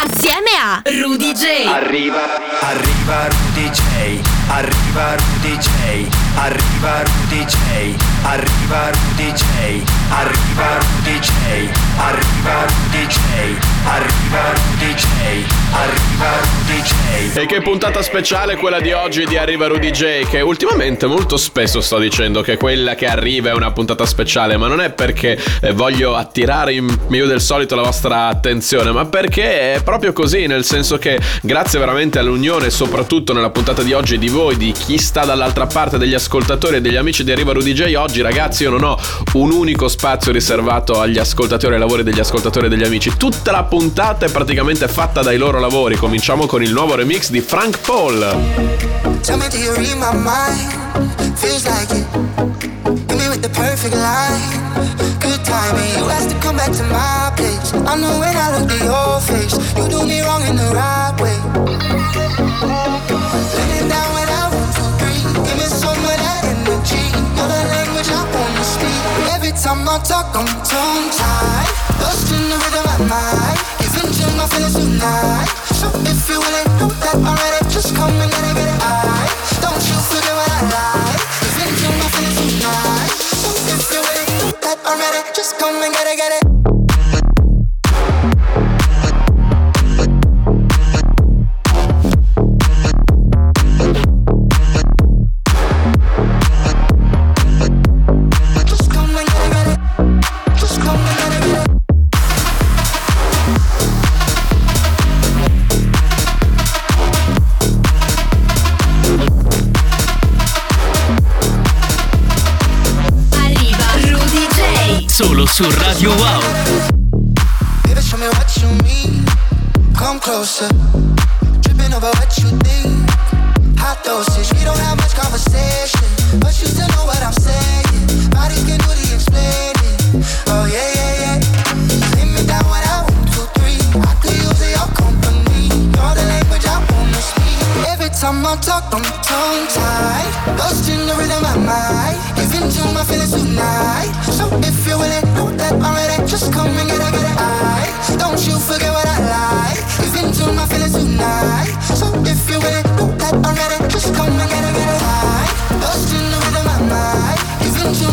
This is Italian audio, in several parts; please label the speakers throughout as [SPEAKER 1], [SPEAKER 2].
[SPEAKER 1] assieme a Rudy J.
[SPEAKER 2] Arriva, arriva Rudy J. Arriva Rudy J. Arriva Rudy J. Arriva Rudy J. Arriva Rudy J. Arriva Rudy J. Arriva Rudy J. Arriva Rudy J.
[SPEAKER 3] E che puntata speciale quella di oggi di Arriva Rudy J, che ultimamente molto spesso sto dicendo che quella che arriva è una puntata speciale, ma non è perché eh, voglio attirare in meglio del solito la vostra attenzione, ma perché è proprio così, nel senso che grazie veramente all'unione, soprattutto nella puntata di oggi di voi, di chi sta dall'altra parte degli ascoltatori e degli amici di Arriva Rudy J, oggi ragazzi io non ho un unico spazio riservato agli ascoltatori ai lavori degli ascoltatori e degli amici, tutta la puntata è praticamente fatta dai loro lavori, cominciamo con il nuovo remix di Frank Paul.
[SPEAKER 4] Tell me, do you read my mind? Feels like it. Hit me with the perfect line. Good timing. You asked to come back to my place. I know when I look at your face, you do me wrong in the right way. Every time I talk, I'm tongue tied. Lost in the rhythm of my mind. Giving to my feelings tonight. So if you wanna know that already, just come and get it, get it. Don't you forget what I like. Giving to my feelings tonight. So if you wanna know that already, just come and get it, get it.
[SPEAKER 5] Su Radio Wow.
[SPEAKER 4] Baby, show me what you mean. Come closer. Tripping over what you think. Hot dosage. We don't have much conversation, but you still know what I'm saying. Bodies can do the explaining. Oh yeah, yeah, yeah. Lay me down when I. I could use your company. The language I wanna speak. Every time I talk, I'm tongue tied. The rhythm of my my feelings tonight. So if you're know that. Just come and get it, get it. Don't you forget what I like. My feelings tonight. So if you're know that. Just come and get it, get it. Lost in the rhythm of my mind.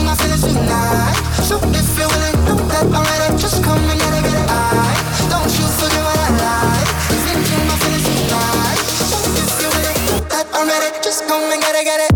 [SPEAKER 4] My feelings tonight. So if you're know that. Just come and get it, get it. Don't you forget what I like. My feelings tonight. So if you're know that. Just come and get it, get it.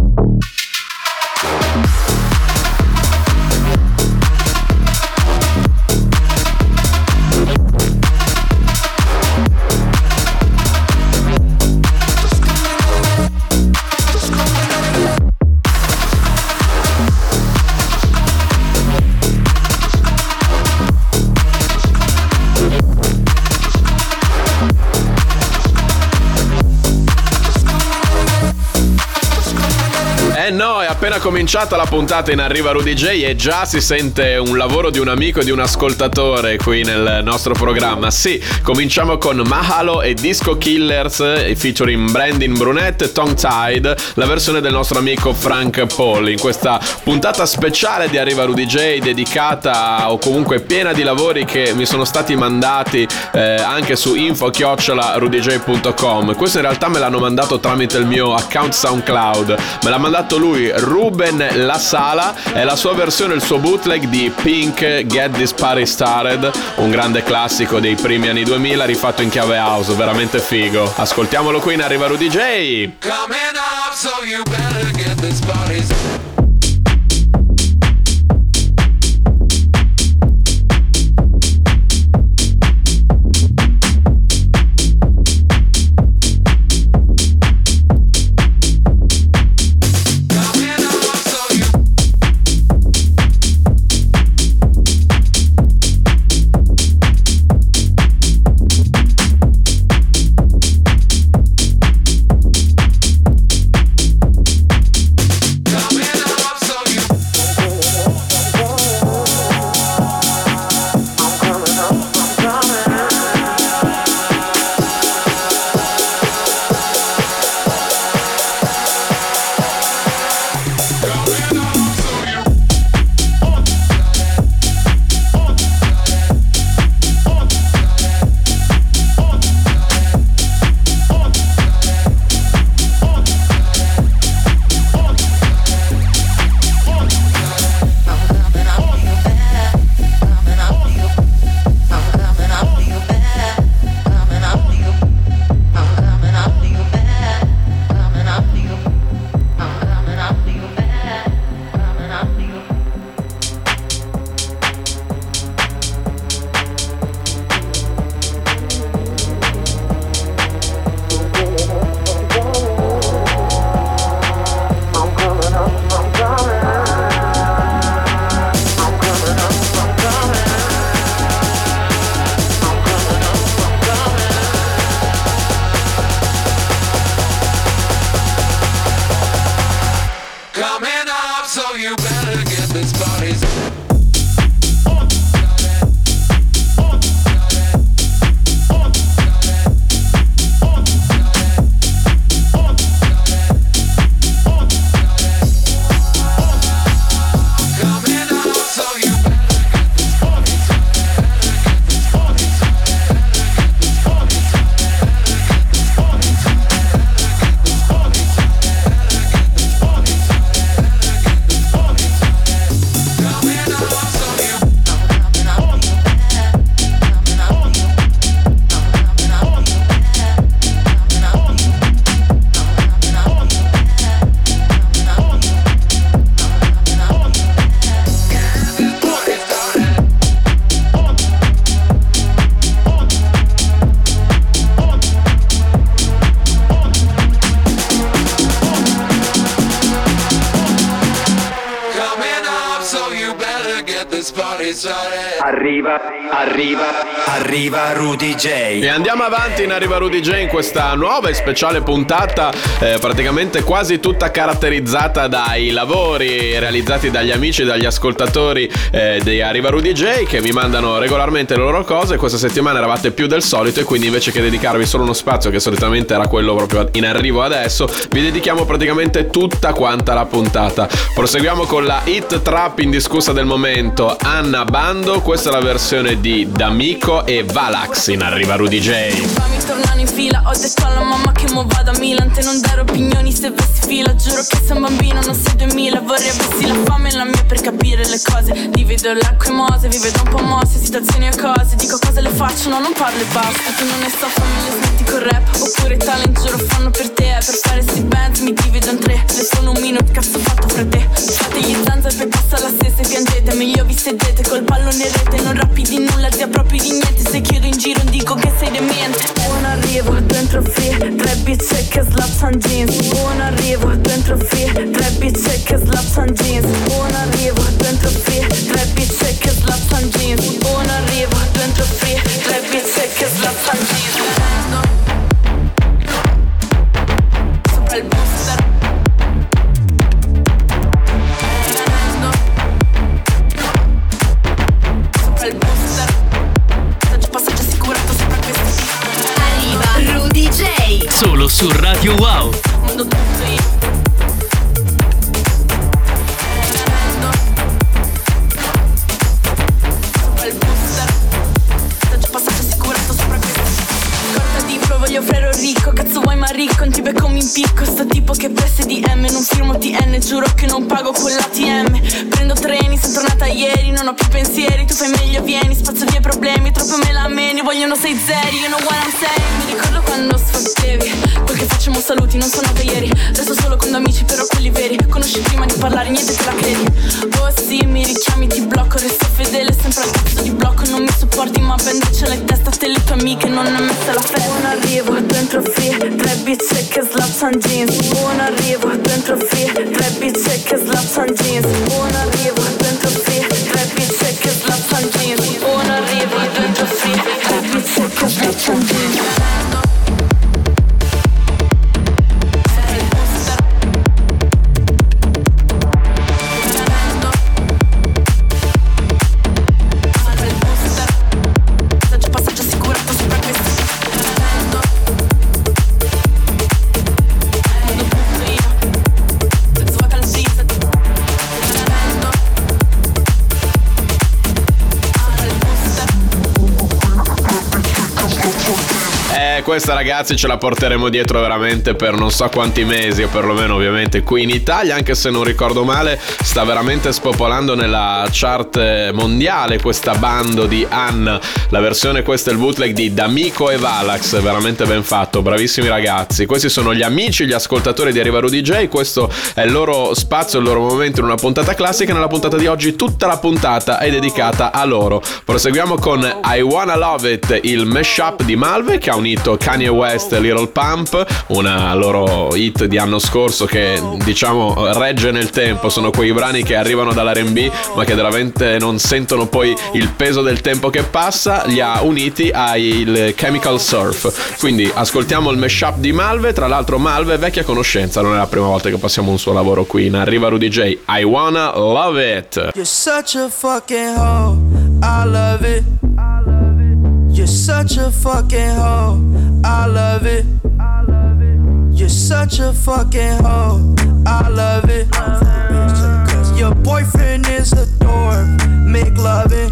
[SPEAKER 3] Appena cominciata la puntata in Arriva Rudy J e già si sente un lavoro di un amico e di un ascoltatore qui nel nostro programma. Sì, cominciamo con Mahalo e Disco Killers eh, featuring Brandon Brunette Tongue Tide, la versione del nostro amico Frank Paul. In questa puntata speciale di Arriva Rudy J dedicata o comunque piena di lavori che mi sono stati mandati eh, anche su info-rudyj.com. Questo in realtà me l'hanno mandato tramite il mio account SoundCloud. Me l'ha mandato lui Ruben La Sala è la sua versione, il suo bootleg di Pink Get This Party Started, un grande classico dei primi anni 2000 rifatto in chiave house, veramente figo. Ascoltiamolo qui in Arriva Rudy J.
[SPEAKER 6] Coming up, so you better get this party Coming
[SPEAKER 7] gotta get
[SPEAKER 3] this body's avanti in Arriva Rudy J in questa nuova e speciale puntata, eh, praticamente quasi tutta caratterizzata dai lavori realizzati dagli amici e dagli ascoltatori eh, di Arriva Rudy J che mi mandano regolarmente le loro cose. Questa settimana eravate più del solito e quindi invece che dedicarvi solo uno spazio che solitamente era quello proprio in arrivo adesso, vi dedichiamo praticamente tutta quanta la puntata. Proseguiamo con la hit trap indiscussa del momento, Anna Bando, questa è la versione di D'Amico e Valax in Arriva Rudy J.
[SPEAKER 5] Fammi tornare in fila Ho detto alla mamma che mo vado a Milan. Te non dare opinioni se vesti fila Giuro che sei un bambino, non sei 2000 Vorrei avessi la fame e la mia per capire le cose. Divido l'acqua e mose, vi vedo un po' mosse Situazioni e cose, dico cosa le faccio No, non parlo e basta. Tu non ne so, fammi le smetti col rap. Oppure talent, giuro fanno per te. Per fare sti band mi divido in tre. Le sono un minute, cazzo fatto fra te. Fate gli zanza e poi passa la stessa e piangete. Meglio vi sedete col pallone rete. Non rappi di nulla, zia proprio di niente. Se chiedo in giro dico che sei demente Buon arrivo, dentro free Tre bitch che slapsan jeans. Buon arrivo, dentro free Tre bitch che slapsan jeans. Buon arrivo, dentro free Tre bitch che slapsan jeans. Buon arrivo, dentro free Tre bitch che slapsan jeans di pro, voglio frero ricco Cazzo vuoi ma ricco, non ti becco impicco Sto tipo che presse di M, non firmo TN Giuro che non pago con l'ATM Prendo treni, sono tornata ieri Non ho più pensieri, tu fai meglio, vieni Spazzo via problemi, troppo me la meni Vogliono sei zeri, io non I'm saying Mi ricordo quando sfottevi Quel facciamo saluti, non sono nata ieri. Resto solo con amici, però quelli veri. Conosci prima di parlare, niente te la credi. Oh sì, mi richiami, ti blocco. Resto fedele, sempre al cazzo di blocco. Non mi supporti, ma bendice la testa. Te le tue amiche, non è messa la festa Buon arrivo, dentro free Tre bitch che slapsan jeans. Buon arrivo, dentro free Tre bitch che slapsan jeans. Buon arrivo, dentro free Tre bitch che slapsan jeans. Buon arrivo, dentro free Tre bitch che slapsan jeans
[SPEAKER 3] questa ragazzi ce la porteremo dietro veramente per non so quanti mesi, o perlomeno ovviamente qui in Italia, anche se non ricordo male, sta veramente spopolando nella chart mondiale questa bando di Anna. La versione questa è il bootleg di D'Amico e Valax, veramente ben fatto, bravissimi ragazzi. Questi sono gli amici, gli ascoltatori di Arriva Rudy J, questo è il loro spazio, il loro momento in una puntata classica. Nella puntata di oggi tutta la puntata è dedicata a loro. Proseguiamo con I Wanna Love It, il mashup di Malve che ha unito Kanye West e Little Pump, una loro hit di anno scorso che diciamo regge nel tempo, sono quei brani che arrivano dall'R&B ma che veramente non sentono poi il peso del tempo che passa, li ha uniti al Chemical Surf. Quindi ascoltiamo il mashup di Malve, tra l'altro Malve è vecchia conoscenza, non è la prima volta che passiamo un suo lavoro qui in Arriva Rudy J. I Wanna Love It.
[SPEAKER 8] You're such a fucking hoe. I love it. You're such a fucking hoe. I love it. You're such a fucking hoe. I love it. Your boyfriend is a dork. Make loving.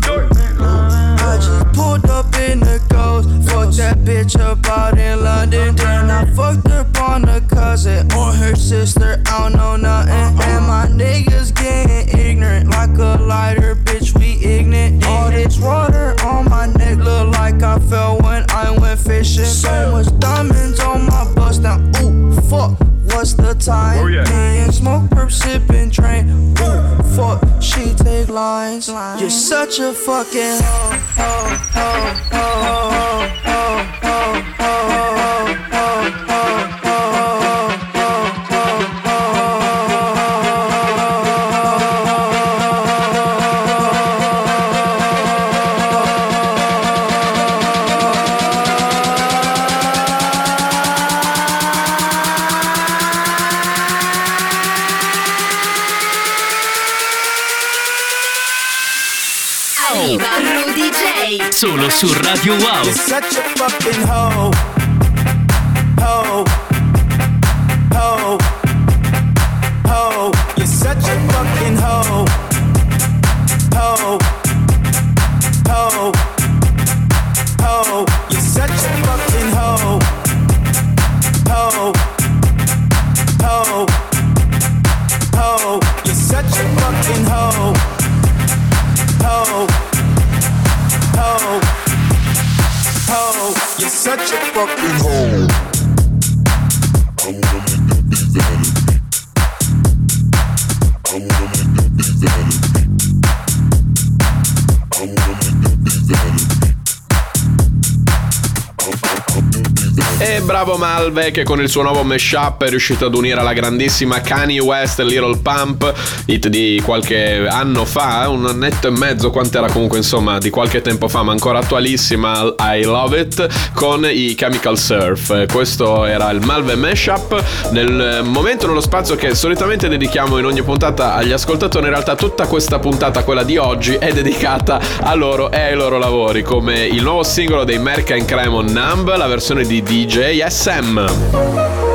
[SPEAKER 8] I just pulled up in the ghost. Fucked that bitch up out in London. Then I fucked up on a cousin or her sister. I don't know nothing. And my niggas getting ignorant like a lighter, bitch. We ignorant. All this water on my neck look like I fell when I went fishing. So much diamonds on my bust now. Ooh, fuck. What's the time? Oh, Me and smoke, perp, sipping, train. Ooh, fuck. She take lines. You're such a fucking hoe, hoe, hoe, hoe, hoe, hoe, hoe,
[SPEAKER 9] Su Radio Wow.
[SPEAKER 10] You're such a fucking hoe. Hoe. Hoe. Hoe. You're such a fucking. Hoe. Hoe. fucking
[SPEAKER 3] home. Bravo Malve che con il suo nuovo mashup è riuscito ad unire alla grandissima Kanye West Little Pump, hit di qualche anno fa, un annetto e mezzo, quant'era comunque insomma di qualche tempo fa, ma ancora attualissima, I Love It, con i Chemical Surf. Questo era il Malve mashup, nel momento, nello spazio che solitamente dedichiamo in ogni puntata agli ascoltatori, in realtà tutta questa puntata, quella di oggi, è dedicata a loro e ai loro lavori, come il nuovo singolo dei Merca in Cremon Numb, la versione di DJ DSM.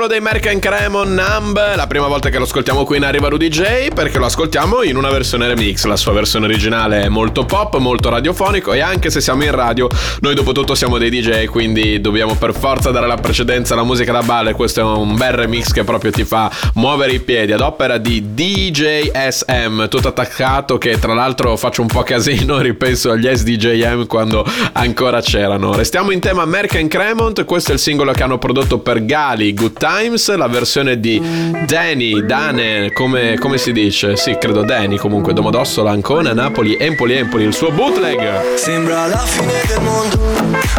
[SPEAKER 3] Singolo dei Merca in Cremon, Numb, la prima volta che lo ascoltiamo qui in Arriva Rudy J, perché lo ascoltiamo in una versione remix. La sua versione originale è molto pop, molto radiofonico e anche se siamo in radio, noi dopo tutto siamo dei DJ, quindi dobbiamo per forza dare la precedenza alla musica da ballo e questo è un bel remix che proprio ti fa muovere i piedi ad opera di DJ SM, tutto attaccato che tra l'altro faccio un po' casino, ripenso agli SDJM quando ancora c'erano. Restiamo in tema Merca in Cremont, questo è il singolo che hanno prodotto per Gali, Good Times, la versione di Danny, Dane, come, come si dice? Sì, credo Danny comunque, Domodossola, Ancona, Napoli, Empoli, Empoli, il suo bootleg.
[SPEAKER 11] Sembra la fine del mondo,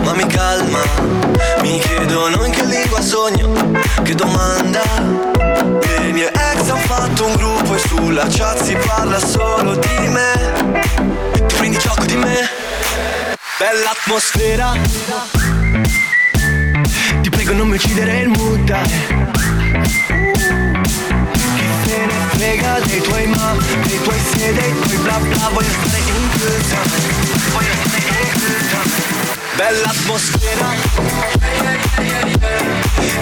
[SPEAKER 11] ma mi calma. Mi chiedono in che lingua sogno, che domanda. E i miei ex hanno fatto un gruppo e sulla chat si parla solo di me. Ti prendi gioco di me? Bella atmosfera. Prego non mi uccidere il dai. Chi se ne frega dei tuoi ma, dei tuoi se, dei tuoi bla bla Voglio stare in time Voglio stare in time Bella atmosfera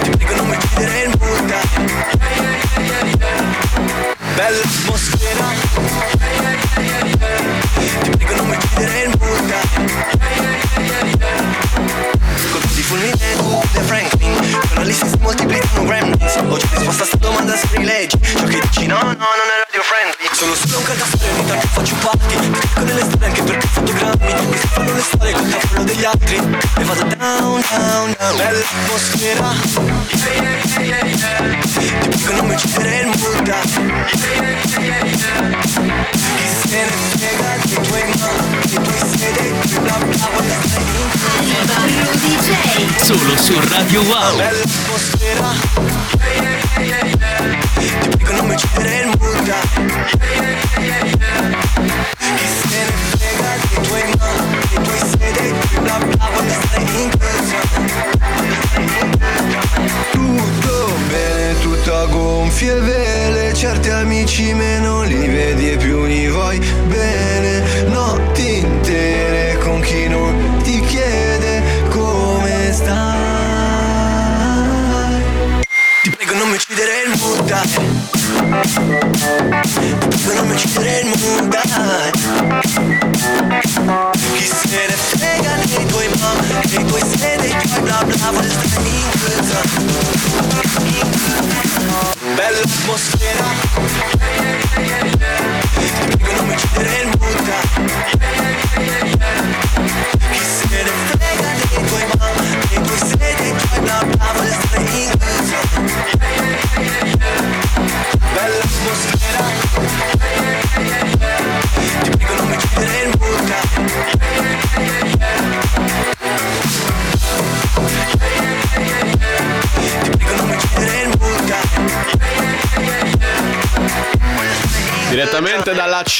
[SPEAKER 11] Ti prego non mi uccidere il dai. Bella atmosfera Ti prego non mi uccidere il dai. Colpi fulmine, the Franklin Con la lista si moltiplica meritano Grammys Ho già risposto a sta domanda scrileggi Ciò che dici no, no, non è radio friendly Sono solo un cantastorie, ogni tanto faccio party clicco nelle storie anche perché fotogrammi Mi si fanno le storie col cappello degli altri E vado down, down, down Bella atmosfera Yeah, yeah, yeah, yeah Ti non mi uccidere il dai. Chi se ne frega dei tuoi ma Dei tuoi dei tuoi bla bla
[SPEAKER 9] Solo su Radio Wow.
[SPEAKER 11] Bella atmosfera. Ti prego non mi uccidere il mood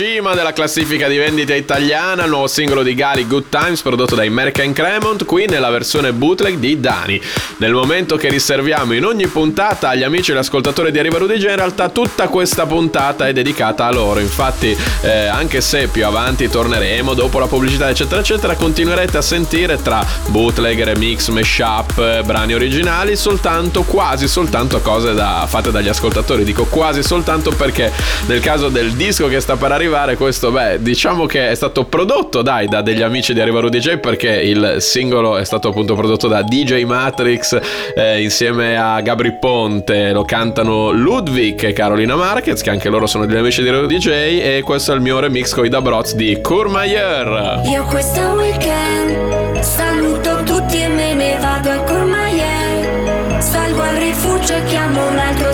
[SPEAKER 3] cima della classifica di vendita italiana, il nuovo singolo di Gali Good Times prodotto dai American Cremont, qui nella versione bootleg di Dani. Nel momento che riserviamo in ogni puntata agli amici e ascoltatori di Arriva J, in realtà tutta questa puntata è dedicata a loro. Infatti, eh, anche se più avanti torneremo, dopo la pubblicità eccetera eccetera, continuerete a sentire tra bootleg, remix, mashup, eh, brani originali, soltanto, quasi soltanto cose da, fatte dagli ascoltatori. Dico quasi soltanto perché nel caso del disco che sta per arrivare, questo, beh, diciamo che è stato prodotto, dai, da degli amici di Arriva J perché il singolo è stato appunto prodotto da DJ Matrix eh, insieme a Gabri Ponte, lo cantano Ludwig e Carolina Marquez, che anche loro sono degli amici di Rudy J e questo è il mio remix con i Dabroz di Kurmayer.
[SPEAKER 12] Io questo weekend saluto tutti e me ne vado al Courmayeur Salgo al rifugio e chiamo un altro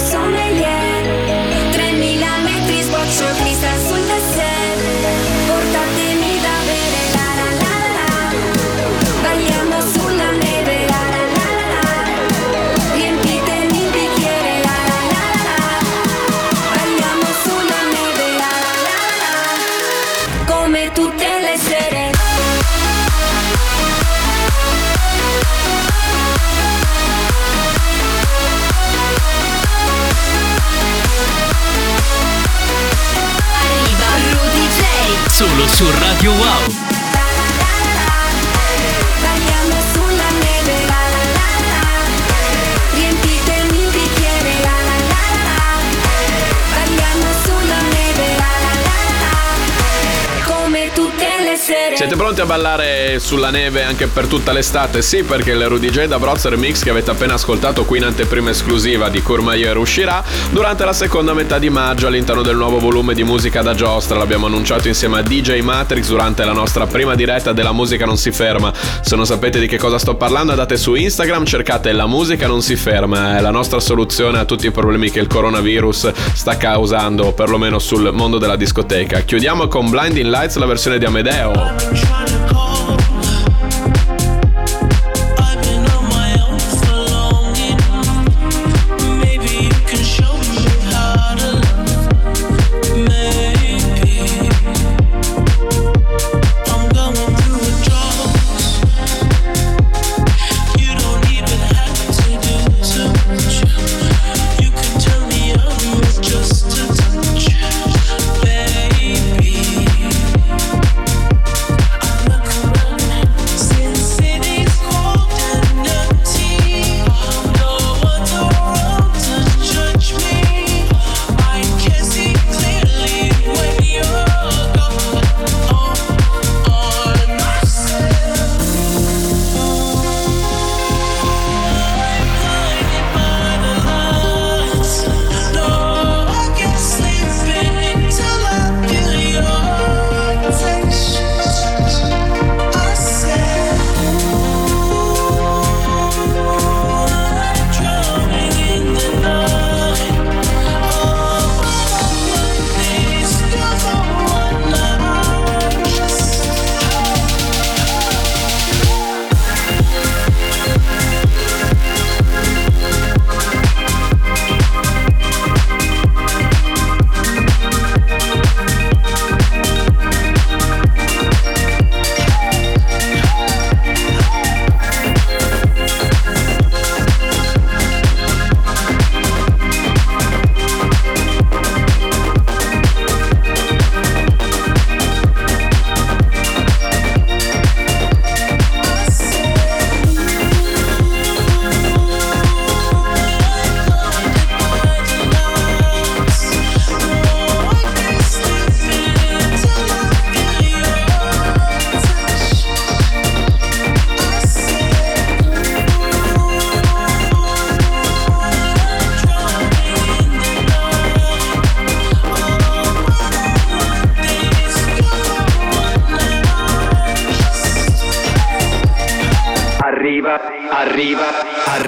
[SPEAKER 9] su Radio Wow.
[SPEAKER 3] Siete pronti a ballare sulla neve anche per tutta l'estate? Sì, perché il Rudy J da Broz Remix che avete appena ascoltato qui in anteprima esclusiva di Courmayeur uscirà durante la seconda metà di maggio all'interno del nuovo volume di musica da giostra. L'abbiamo annunciato insieme a DJ Matrix durante la nostra prima diretta della musica non si ferma. Se non sapete di che cosa sto parlando, andate su Instagram, cercate la musica non si ferma. È la nostra soluzione a tutti i problemi che il coronavirus sta causando, perlomeno sul mondo della discoteca. Chiudiamo con Blinding Lights, la versione di Amedeo.
[SPEAKER 13] Just a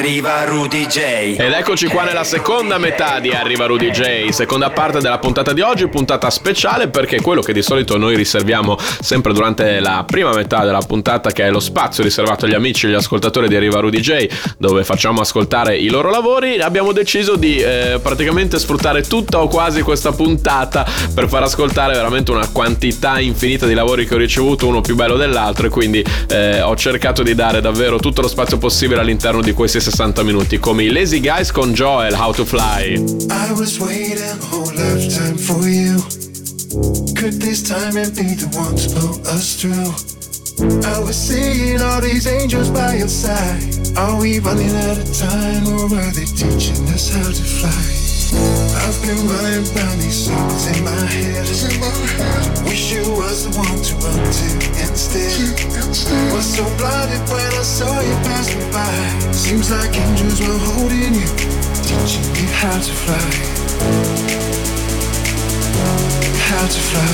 [SPEAKER 2] Arriva, Rudy J.
[SPEAKER 3] Ed eccoci qua nella seconda metà di Arriva Rudy J, seconda parte della puntata di oggi, puntata speciale perché quello che di solito noi riserviamo sempre durante la prima metà della puntata che è lo spazio riservato agli amici e agli ascoltatori di Arriva Rudy J dove facciamo ascoltare i loro lavori, abbiamo deciso di eh, praticamente sfruttare tutta o quasi questa puntata per far ascoltare veramente una quantità infinita di lavori che ho ricevuto, uno più bello dell'altro e quindi eh, ho cercato di dare davvero tutto lo spazio possibile all'interno di questi 60 minuti come i Lazy Guys con Joel How to Fly.
[SPEAKER 14] I was waiting whole lifetime for you. Could this time and be the one to pull us through? I was seeing all these angels by your side. Are we running out of time or are they teaching us how to fly? I've been running round these circles in my head. Wish you was the one to run to instead. Was so blinded when I saw you pass me by. Seems like angels were holding you, teaching you how to fly. How to fly.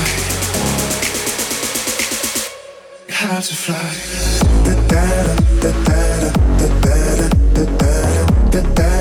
[SPEAKER 14] How to fly. Da da da da da da da da da da da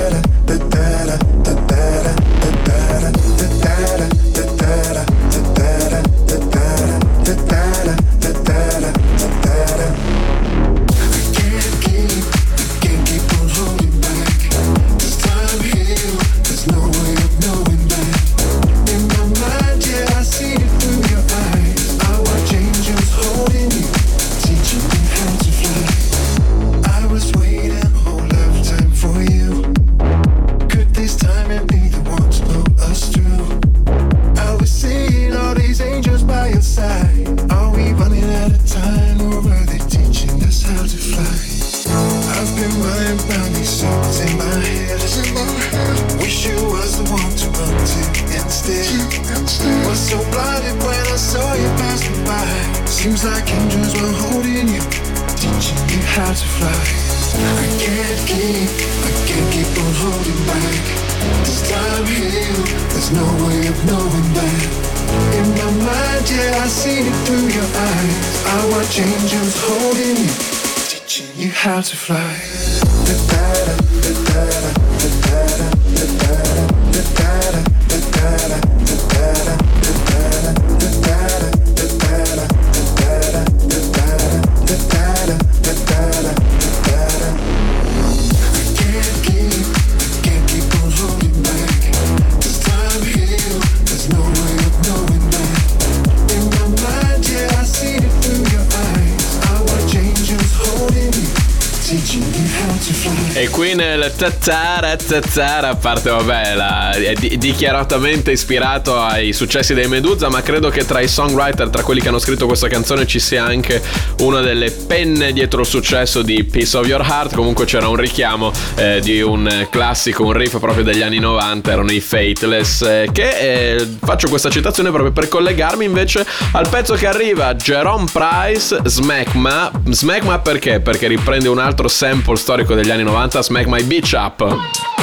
[SPEAKER 3] E qui nel tazzara tazzara parte vabbè la, è di- dichiaratamente ispirato ai successi dei Medusa ma credo che tra i songwriter tra quelli che hanno scritto questa canzone ci sia anche una delle penne dietro il successo di Piece of Your Heart comunque c'era un richiamo eh, di un classico un riff proprio degli anni 90 erano i Fateless eh, che eh, faccio questa citazione proprio per collegarmi invece al pezzo che arriva Jerome Price Smackma Smackma perché? perché riprende un altro sample storico degli anni 90 Smack My Beach Up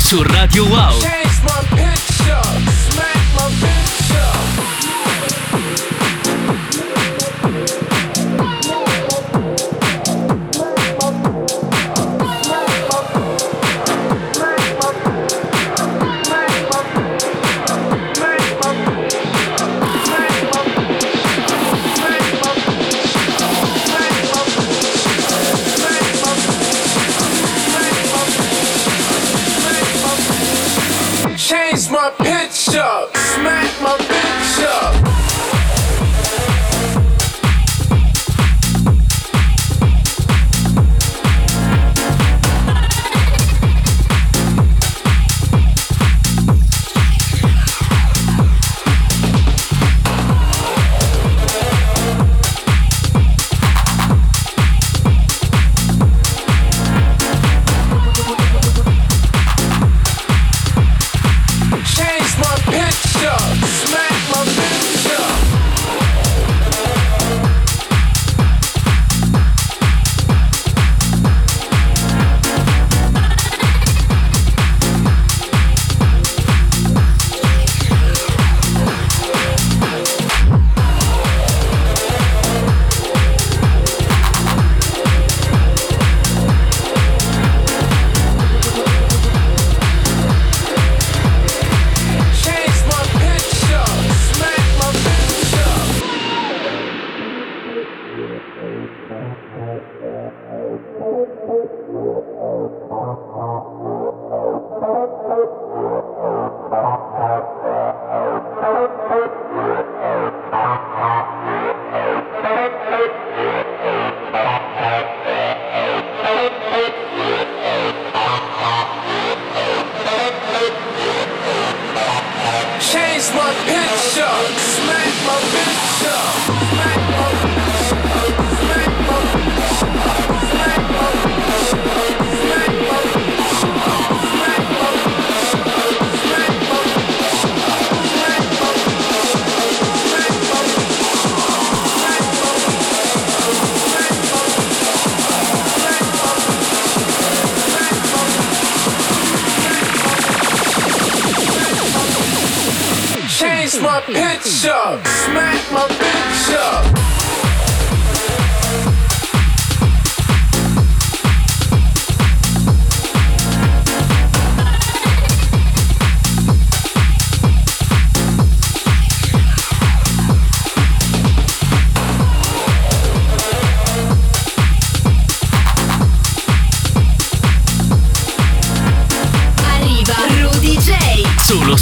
[SPEAKER 9] su Radio Wow.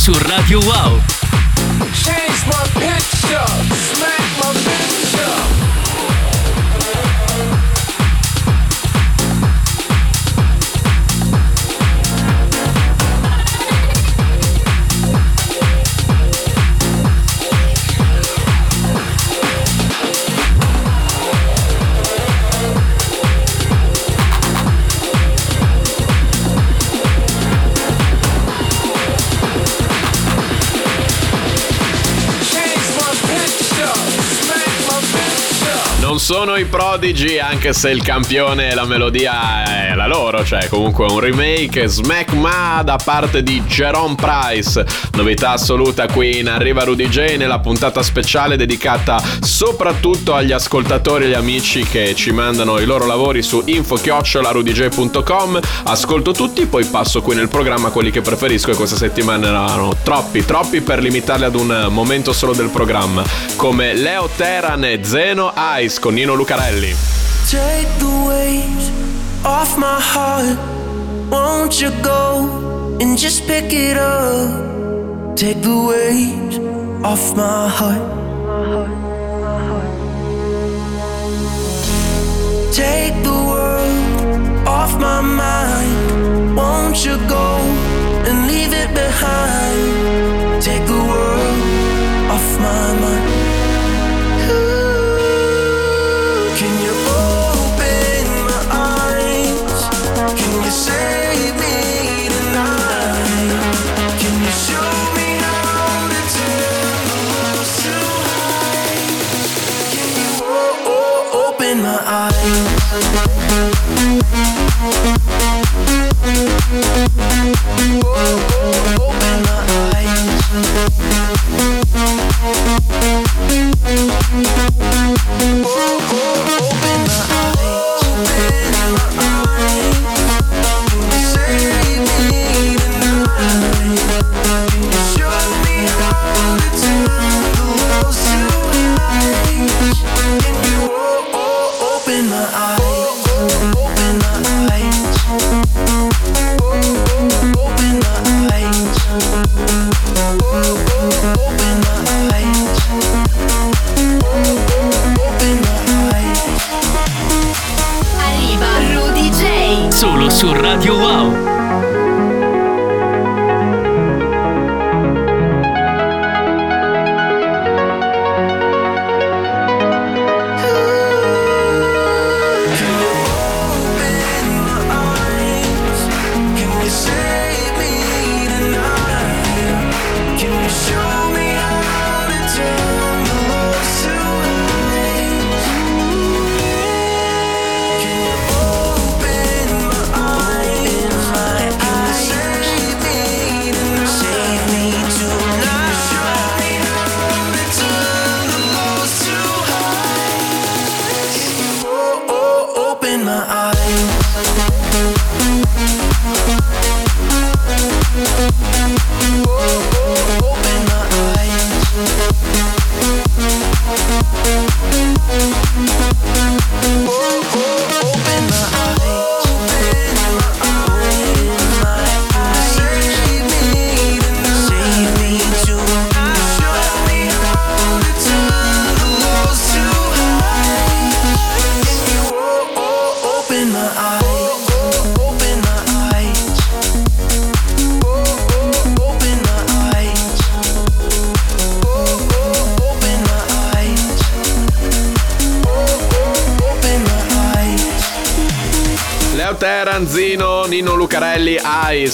[SPEAKER 9] Su Radio Wow.
[SPEAKER 6] Change my pitch up,
[SPEAKER 3] sono i Prodigy, anche se il campione e la melodia è la loro, cioè comunque un remake Smack Ma da parte di Jerome Price. Novità assoluta qui in Arriva Rudy J nella puntata speciale dedicata soprattutto agli ascoltatori e agli amici che ci mandano i loro lavori su info-rudyj.com. Ascolto tutti, poi passo qui nel programma quelli che preferisco e questa settimana erano troppi, troppi per limitarli ad un momento solo del programma, come Leo Teran e Zeno Ice con Nino Lucarelli.
[SPEAKER 11] Take the weight off my heart. Won't you go and just pick it up? Take the weight off my heart. Take the open my eyes.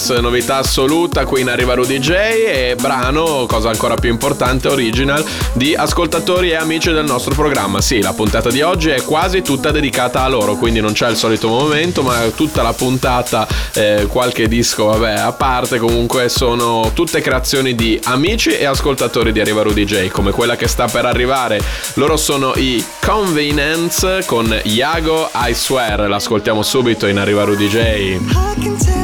[SPEAKER 3] Ice, novità assoluta, qui in arriva Rudy J e brano, cosa ancora più importante, original, di ascoltatori e amici del nostro programma. Sì, la puntata di oggi è quasi tutta dedicata a loro, quindi non c'è il solito momento, ma tutta la puntata, eh, qualche disco, vabbè, a parte, comunque sono tutte creazioni di amici e ascoltatori di Arriva Rudy J, come quella che sta per arrivare. Loro sono i Convenience con Iago I Swear, l'ascoltiamo subito in Arriva Rudy J.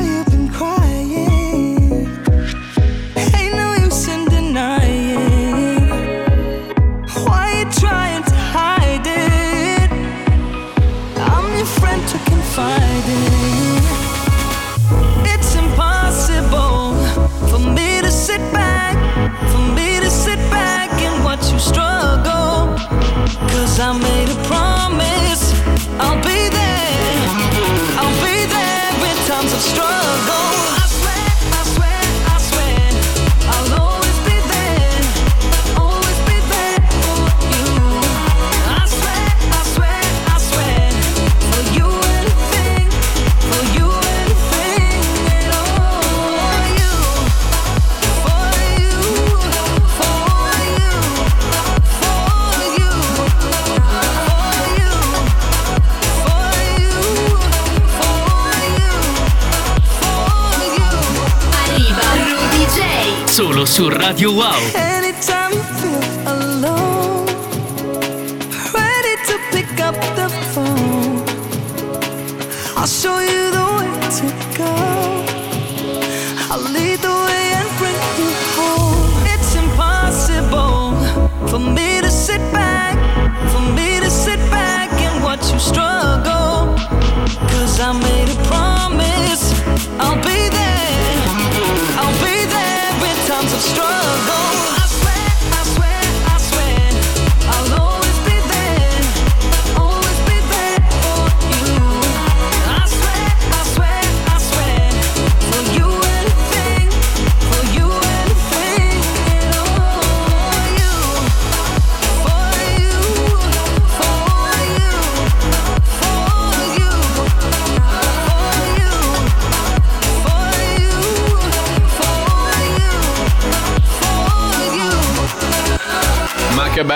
[SPEAKER 10] I'll show you the way to go.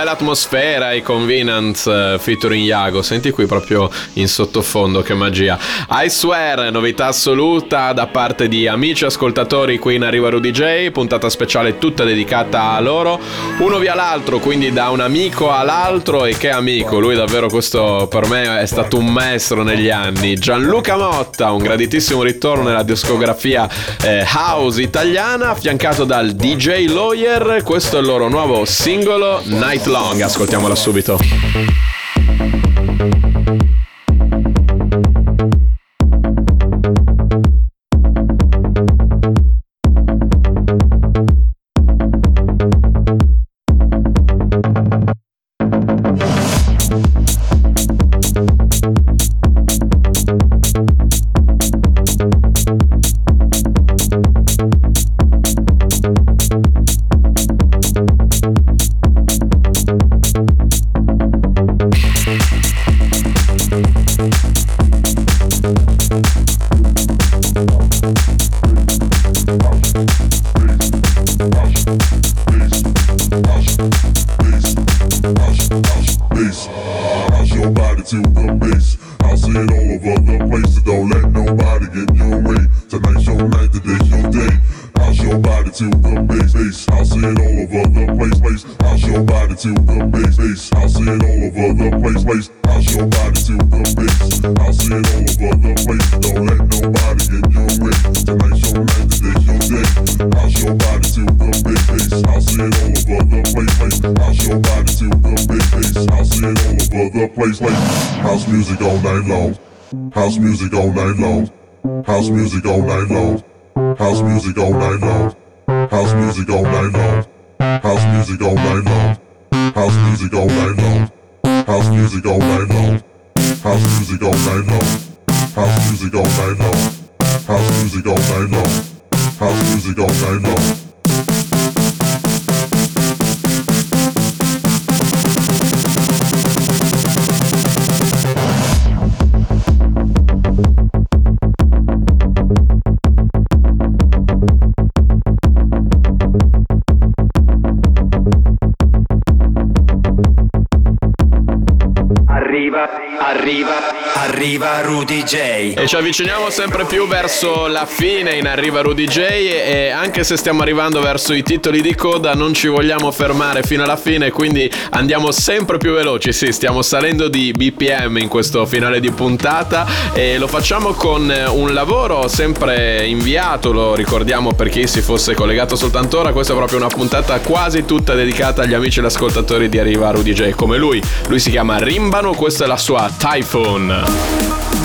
[SPEAKER 3] Bella atmosfera i Convenience eh, featuring Iago. Senti qui proprio in sottofondo, che magia. I swear, novità assoluta da parte di amici ascoltatori qui in Arriva Rudy J, puntata speciale tutta dedicata a loro. Uno via l'altro, quindi da un amico all'altro e che amico, lui davvero questo per me è stato un maestro negli anni. Gianluca Motta, un graditissimo ritorno nella discografia eh, house italiana, affiancato dal DJ Lawyer. Questo è il loro nuovo singolo Night Long, ascoltiamola subito.
[SPEAKER 13] House music all night long. House music all night long. House music all night long. House music all night long. House music all night long.
[SPEAKER 2] Arriva, arriva Rudy J.
[SPEAKER 3] E ci avviciniamo sempre più verso la fine in Arriva Rudy J e anche se stiamo arrivando verso i titoli di coda non ci vogliamo fermare fino alla fine, quindi andiamo sempre più veloci, sì, stiamo salendo di BPM in questo finale di puntata e lo facciamo con un lavoro sempre inviato, lo ricordiamo per chi si fosse collegato soltanto ora, questa è proprio una puntata quasi tutta dedicata agli amici e ascoltatori di Arriva Rudy J come lui, lui si chiama Rimbano, questa è la sua Typhoon.
[SPEAKER 1] Arriva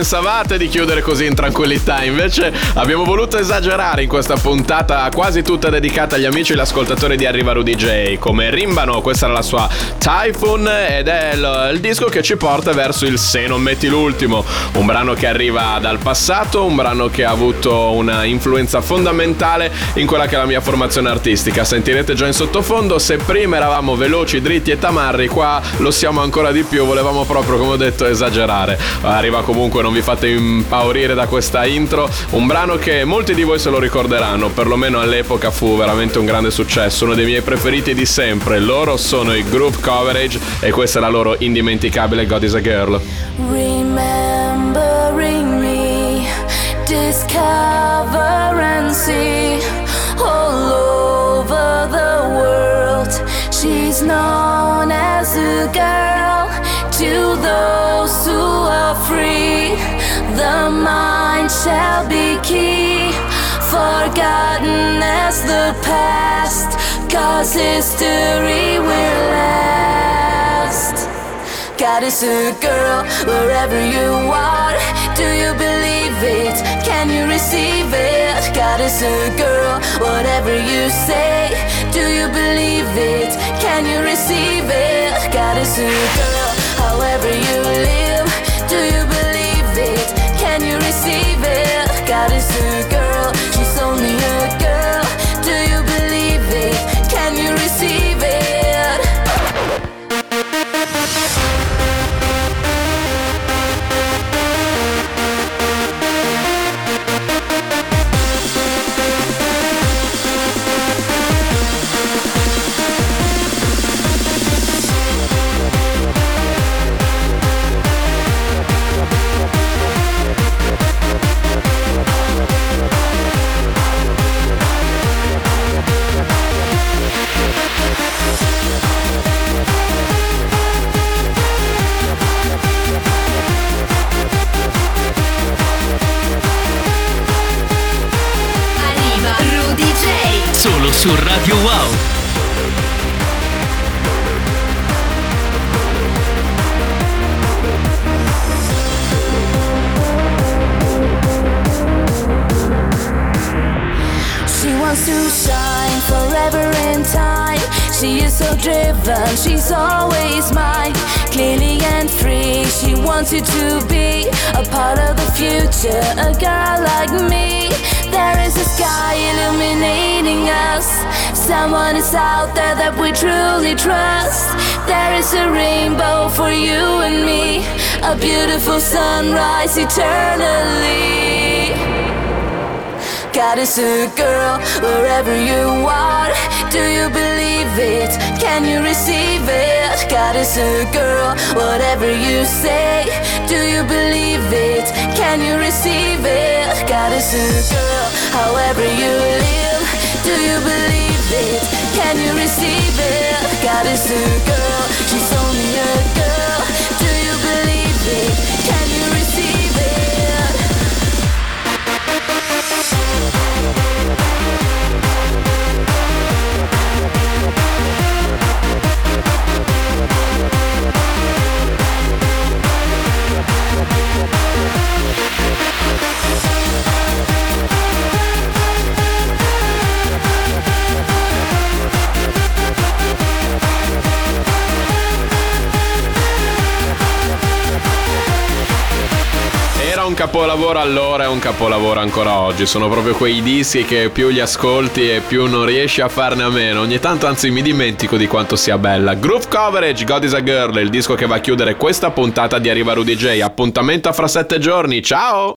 [SPEAKER 3] pensavate di chiudere così in tranquillità, invece abbiamo voluto esagerare in questa puntata quasi tutta dedicata agli amici e agli ascoltatori di Arriva Rudy J. Come Rimbano, questa era la sua Typhoon ed è il, il disco che ci porta verso il Se non metti l'ultimo, un brano che arriva dal passato, un brano che ha avuto una influenza fondamentale in quella che è la mia formazione artistica. Sentirete già in sottofondo, se prima eravamo veloci, dritti e tamarri, qua lo siamo ancora di più, volevamo proprio, come ho detto, esagerare. Arriva comunque, non vi fate impaurire da questa intro, un brano che molti di voi se lo ricorderanno, perlomeno all'epoca fu veramente un grande successo, uno dei miei preferiti di sempre. Loro sono i Group Coverage e questa è la loro indimenticabile God is a Girl.
[SPEAKER 15] Remembering me, discover and see all over the world. She's known as a girl to those who are free. The mind shall be key, forgotten as the past, cause history will last. God is a girl wherever you are. Do you believe it? Can you receive it? God is a girl, whatever you say. Do you believe it? Can you receive it? God is a girl, however you live. She is so driven, she's always mine. Clearly and free, she wants you to be a part of the future. A girl like me, there is a sky illuminating us. Someone is out there that we truly trust. There is a rainbow for you and me, a beautiful sunrise eternally. God is a girl wherever you are. Do you believe it? Can you receive it? God is a girl, whatever you say. Do you believe it? Can you receive it? God is a girl, however you live. Do you believe it? Can you receive it? God is a girl, she's only a girl.
[SPEAKER 3] Un capolavoro allora e un capolavoro ancora oggi. Sono proprio quei dischi che più li ascolti e più non riesci a farne a meno. Ogni tanto, anzi, mi dimentico di quanto sia bella. Groove Coverage, God is a Girl, il disco che va a chiudere questa puntata di Arriva Rudy J. Appuntamento fra sette giorni. Ciao!